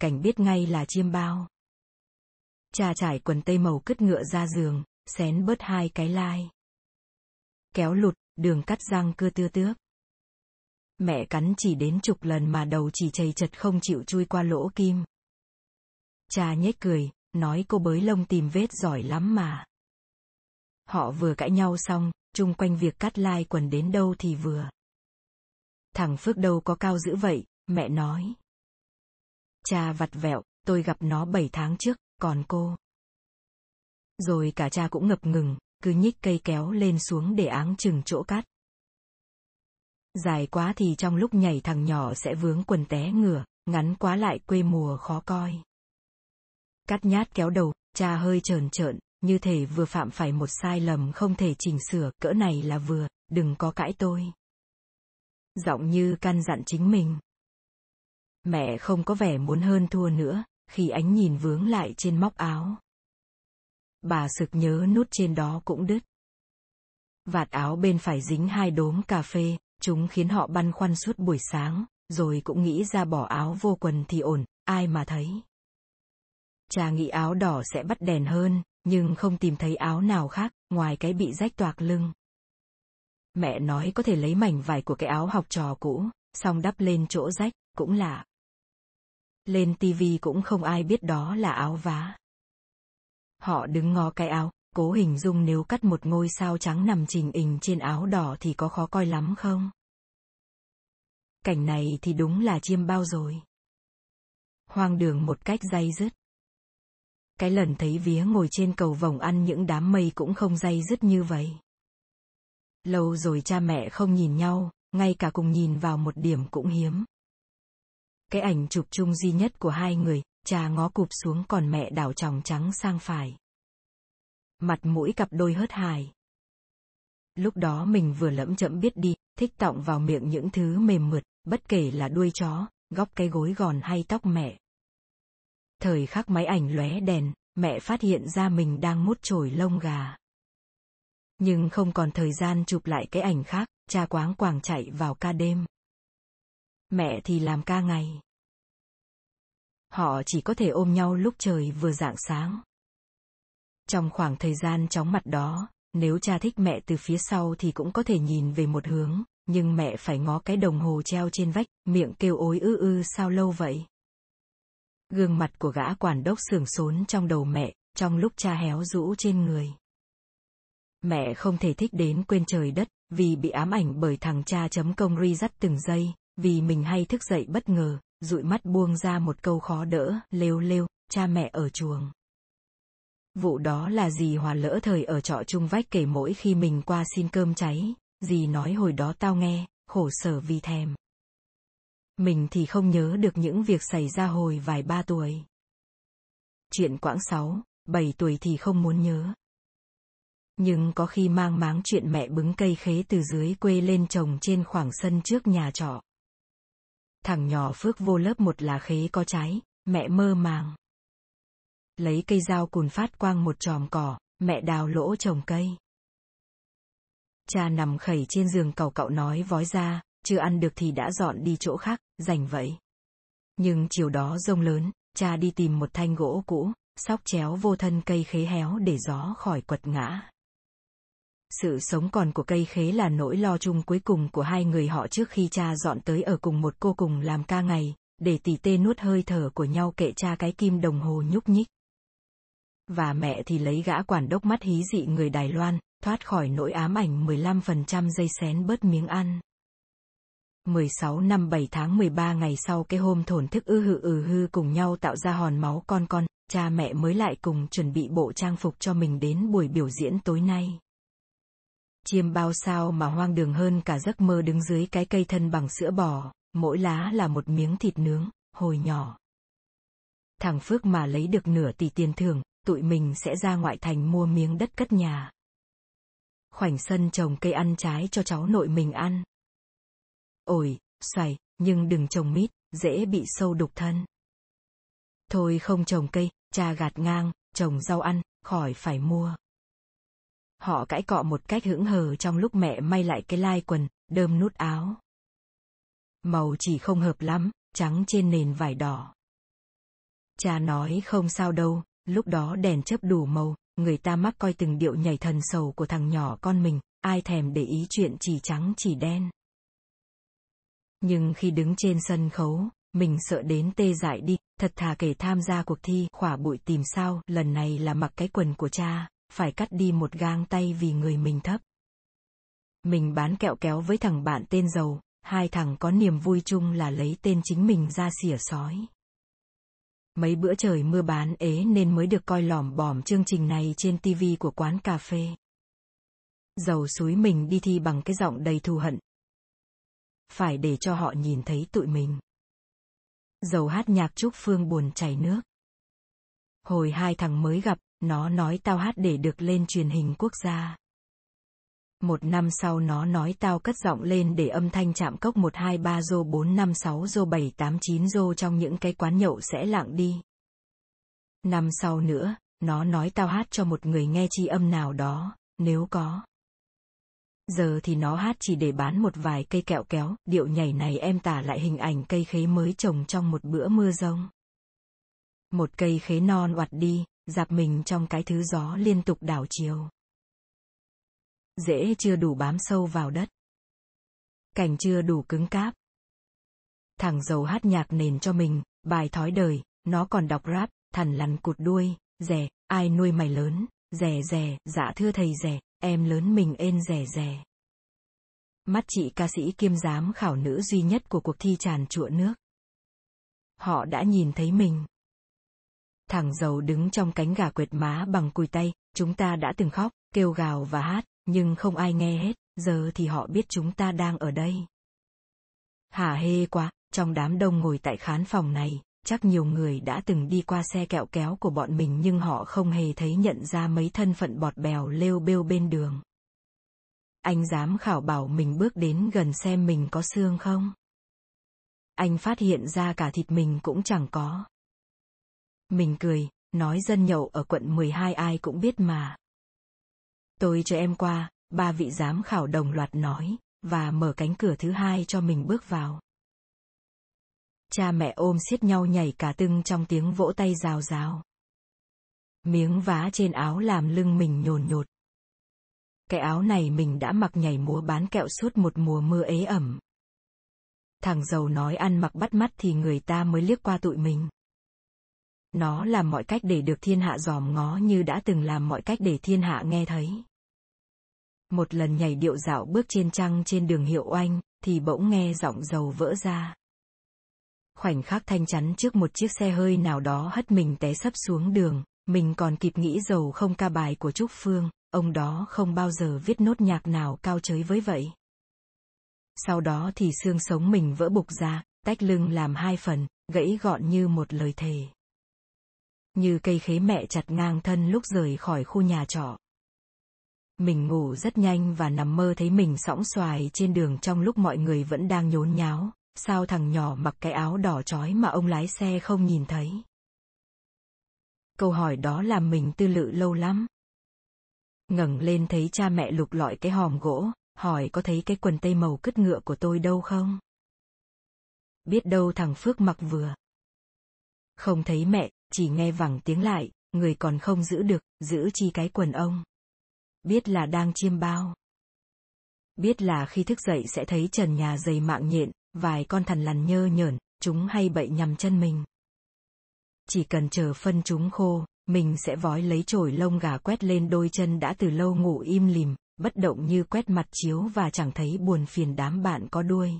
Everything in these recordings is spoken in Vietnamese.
cảnh biết ngay là chiêm bao. Cha trải quần tây màu cứt ngựa ra giường, xén bớt hai cái lai. Kéo lụt, đường cắt răng cưa tưa tước. Mẹ cắn chỉ đến chục lần mà đầu chỉ chầy chật không chịu chui qua lỗ kim. Cha nhếch cười, nói cô bới lông tìm vết giỏi lắm mà. Họ vừa cãi nhau xong, chung quanh việc cắt lai quần đến đâu thì vừa. Thằng Phước đâu có cao dữ vậy, mẹ nói. Cha vặt vẹo, tôi gặp nó 7 tháng trước, còn cô. Rồi cả cha cũng ngập ngừng, cứ nhích cây kéo lên xuống để áng chừng chỗ cát Dài quá thì trong lúc nhảy thằng nhỏ sẽ vướng quần té ngửa, ngắn quá lại quê mùa khó coi. Cắt nhát kéo đầu, cha hơi trờn trợn, như thể vừa phạm phải một sai lầm không thể chỉnh sửa, cỡ này là vừa, đừng có cãi tôi. Giọng như căn dặn chính mình. Mẹ không có vẻ muốn hơn thua nữa, khi ánh nhìn vướng lại trên móc áo. Bà sực nhớ nút trên đó cũng đứt. Vạt áo bên phải dính hai đốm cà phê, chúng khiến họ băn khoăn suốt buổi sáng, rồi cũng nghĩ ra bỏ áo vô quần thì ổn, ai mà thấy. Cha nghĩ áo đỏ sẽ bắt đèn hơn, nhưng không tìm thấy áo nào khác, ngoài cái bị rách toạc lưng. Mẹ nói có thể lấy mảnh vải của cái áo học trò cũ, xong đắp lên chỗ rách, cũng lạ. Lên tivi cũng không ai biết đó là áo vá. Họ đứng ngó cái áo, cố hình dung nếu cắt một ngôi sao trắng nằm trình hình trên áo đỏ thì có khó coi lắm không? Cảnh này thì đúng là chiêm bao rồi. Hoang đường một cách day dứt. Cái lần thấy vía ngồi trên cầu vồng ăn những đám mây cũng không day dứt như vậy. Lâu rồi cha mẹ không nhìn nhau, ngay cả cùng nhìn vào một điểm cũng hiếm. Cái ảnh chụp chung duy nhất của hai người, cha ngó cụp xuống còn mẹ đảo tròng trắng sang phải. Mặt mũi cặp đôi hớt hài. Lúc đó mình vừa lẫm chậm biết đi, thích tọng vào miệng những thứ mềm mượt, bất kể là đuôi chó, góc cái gối gòn hay tóc mẹ. Thời khắc máy ảnh lóe đèn, mẹ phát hiện ra mình đang mút chổi lông gà. Nhưng không còn thời gian chụp lại cái ảnh khác, cha quáng quàng chạy vào ca đêm. Mẹ thì làm ca ngày. Họ chỉ có thể ôm nhau lúc trời vừa rạng sáng. Trong khoảng thời gian chóng mặt đó, nếu cha thích mẹ từ phía sau thì cũng có thể nhìn về một hướng, nhưng mẹ phải ngó cái đồng hồ treo trên vách, miệng kêu ối ư ư sao lâu vậy. Gương mặt của gã quản đốc sườn sốn trong đầu mẹ, trong lúc cha héo rũ trên người. Mẹ không thể thích đến quên trời đất, vì bị ám ảnh bởi thằng cha chấm công ri dắt từng giây, vì mình hay thức dậy bất ngờ, dụi mắt buông ra một câu khó đỡ, lêu lêu, cha mẹ ở chuồng. Vụ đó là gì hòa lỡ thời ở trọ chung vách kể mỗi khi mình qua xin cơm cháy, dì nói hồi đó tao nghe, khổ sở vì thèm. Mình thì không nhớ được những việc xảy ra hồi vài ba tuổi. Chuyện quãng sáu, bảy tuổi thì không muốn nhớ. Nhưng có khi mang máng chuyện mẹ bứng cây khế từ dưới quê lên trồng trên khoảng sân trước nhà trọ. Thằng nhỏ Phước vô lớp một là khế có trái, mẹ mơ màng. Lấy cây dao cùn phát quang một tròm cỏ, mẹ đào lỗ trồng cây. Cha nằm khẩy trên giường cầu cậu nói vói ra, chưa ăn được thì đã dọn đi chỗ khác, dành vậy. Nhưng chiều đó rông lớn, cha đi tìm một thanh gỗ cũ, sóc chéo vô thân cây khế héo để gió khỏi quật ngã. Sự sống còn của cây khế là nỗi lo chung cuối cùng của hai người họ trước khi cha dọn tới ở cùng một cô cùng làm ca ngày, để tỉ tê nuốt hơi thở của nhau kệ cha cái kim đồng hồ nhúc nhích. Và mẹ thì lấy gã quản đốc mắt hí dị người Đài Loan, thoát khỏi nỗi ám ảnh 15% dây xén bớt miếng ăn. 16 năm 7 tháng 13 ngày sau cái hôm thổn thức ư hự ừ hư cùng nhau tạo ra hòn máu con con, cha mẹ mới lại cùng chuẩn bị bộ trang phục cho mình đến buổi biểu diễn tối nay. Chiêm bao sao mà hoang đường hơn cả giấc mơ đứng dưới cái cây thân bằng sữa bò, mỗi lá là một miếng thịt nướng, hồi nhỏ. Thằng Phước mà lấy được nửa tỷ tiền thưởng, tụi mình sẽ ra ngoại thành mua miếng đất cất nhà. Khoảnh sân trồng cây ăn trái cho cháu nội mình ăn. Ổi, xoài, nhưng đừng trồng mít, dễ bị sâu đục thân. Thôi không trồng cây, cha gạt ngang, trồng rau ăn, khỏi phải mua. Họ cãi cọ một cách hững hờ trong lúc mẹ may lại cái lai quần, đơm nút áo. Màu chỉ không hợp lắm, trắng trên nền vải đỏ. Cha nói không sao đâu, lúc đó đèn chớp đủ màu, người ta mắc coi từng điệu nhảy thần sầu của thằng nhỏ con mình, ai thèm để ý chuyện chỉ trắng chỉ đen. Nhưng khi đứng trên sân khấu, mình sợ đến tê dại đi, thật thà kể tham gia cuộc thi khỏa bụi tìm sao, lần này là mặc cái quần của cha, phải cắt đi một gang tay vì người mình thấp. Mình bán kẹo kéo với thằng bạn tên giàu, hai thằng có niềm vui chung là lấy tên chính mình ra xỉa sói. Mấy bữa trời mưa bán ế nên mới được coi lỏm bòm chương trình này trên tivi của quán cà phê. Dầu suối mình đi thi bằng cái giọng đầy thù hận. Phải để cho họ nhìn thấy tụi mình. Dầu hát nhạc chúc Phương buồn chảy nước. Hồi hai thằng mới gặp, nó nói tao hát để được lên truyền hình quốc gia. Một năm sau nó nói tao cất giọng lên để âm thanh chạm cốc 123 rô 456 rô 789 rô trong những cái quán nhậu sẽ lặng đi. Năm sau nữa, nó nói tao hát cho một người nghe chi âm nào đó, nếu có. Giờ thì nó hát chỉ để bán một vài cây kẹo kéo, điệu nhảy này em tả lại hình ảnh cây khế mới trồng trong một bữa mưa rông. Một cây khế non oặt đi, dạp mình trong cái thứ gió liên tục đảo chiều dễ chưa đủ bám sâu vào đất. Cành chưa đủ cứng cáp. Thằng giàu hát nhạc nền cho mình, bài thói đời, nó còn đọc rap, thằn lằn cụt đuôi, rẻ, ai nuôi mày lớn, rẻ rẻ, dạ thưa thầy rẻ, em lớn mình ên rẻ rẻ. Mắt chị ca sĩ kiêm giám khảo nữ duy nhất của cuộc thi tràn trụa nước. Họ đã nhìn thấy mình. Thằng giàu đứng trong cánh gà quệt má bằng cùi tay, chúng ta đã từng khóc, kêu gào và hát, nhưng không ai nghe hết, giờ thì họ biết chúng ta đang ở đây. Hả hê quá, trong đám đông ngồi tại khán phòng này, chắc nhiều người đã từng đi qua xe kẹo kéo của bọn mình nhưng họ không hề thấy nhận ra mấy thân phận bọt bèo lêu bêu bên đường. Anh dám khảo bảo mình bước đến gần xem mình có xương không? Anh phát hiện ra cả thịt mình cũng chẳng có. Mình cười, nói dân nhậu ở quận 12 ai cũng biết mà. Tôi cho em qua, ba vị giám khảo đồng loạt nói, và mở cánh cửa thứ hai cho mình bước vào. Cha mẹ ôm siết nhau nhảy cả tưng trong tiếng vỗ tay rào rào. Miếng vá trên áo làm lưng mình nhồn nhột. Cái áo này mình đã mặc nhảy múa bán kẹo suốt một mùa mưa ế ẩm. Thằng giàu nói ăn mặc bắt mắt thì người ta mới liếc qua tụi mình. Nó làm mọi cách để được thiên hạ dòm ngó như đã từng làm mọi cách để thiên hạ nghe thấy. Một lần nhảy điệu dạo bước trên trăng trên đường hiệu oanh, thì bỗng nghe giọng dầu vỡ ra. Khoảnh khắc thanh chắn trước một chiếc xe hơi nào đó hất mình té sấp xuống đường, mình còn kịp nghĩ dầu không ca bài của Trúc Phương, ông đó không bao giờ viết nốt nhạc nào cao chới với vậy. Sau đó thì xương sống mình vỡ bục ra, tách lưng làm hai phần, gãy gọn như một lời thề. Như cây khế mẹ chặt ngang thân lúc rời khỏi khu nhà trọ. Mình ngủ rất nhanh và nằm mơ thấy mình sõng xoài trên đường trong lúc mọi người vẫn đang nhốn nháo, sao thằng nhỏ mặc cái áo đỏ chói mà ông lái xe không nhìn thấy. Câu hỏi đó làm mình tư lự lâu lắm. ngẩng lên thấy cha mẹ lục lọi cái hòm gỗ, hỏi có thấy cái quần tây màu cứt ngựa của tôi đâu không? Biết đâu thằng Phước mặc vừa. Không thấy mẹ, chỉ nghe vẳng tiếng lại, người còn không giữ được, giữ chi cái quần ông biết là đang chiêm bao. Biết là khi thức dậy sẽ thấy trần nhà dày mạng nhện, vài con thằn lằn nhơ nhởn, chúng hay bậy nhằm chân mình. Chỉ cần chờ phân chúng khô, mình sẽ vói lấy chổi lông gà quét lên đôi chân đã từ lâu ngủ im lìm, bất động như quét mặt chiếu và chẳng thấy buồn phiền đám bạn có đuôi.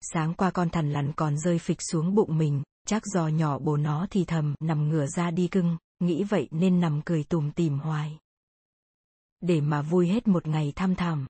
Sáng qua con thằn lằn còn rơi phịch xuống bụng mình, chắc do nhỏ bồ nó thì thầm nằm ngửa ra đi cưng, nghĩ vậy nên nằm cười tùm tìm hoài để mà vui hết một ngày thăm thẳm.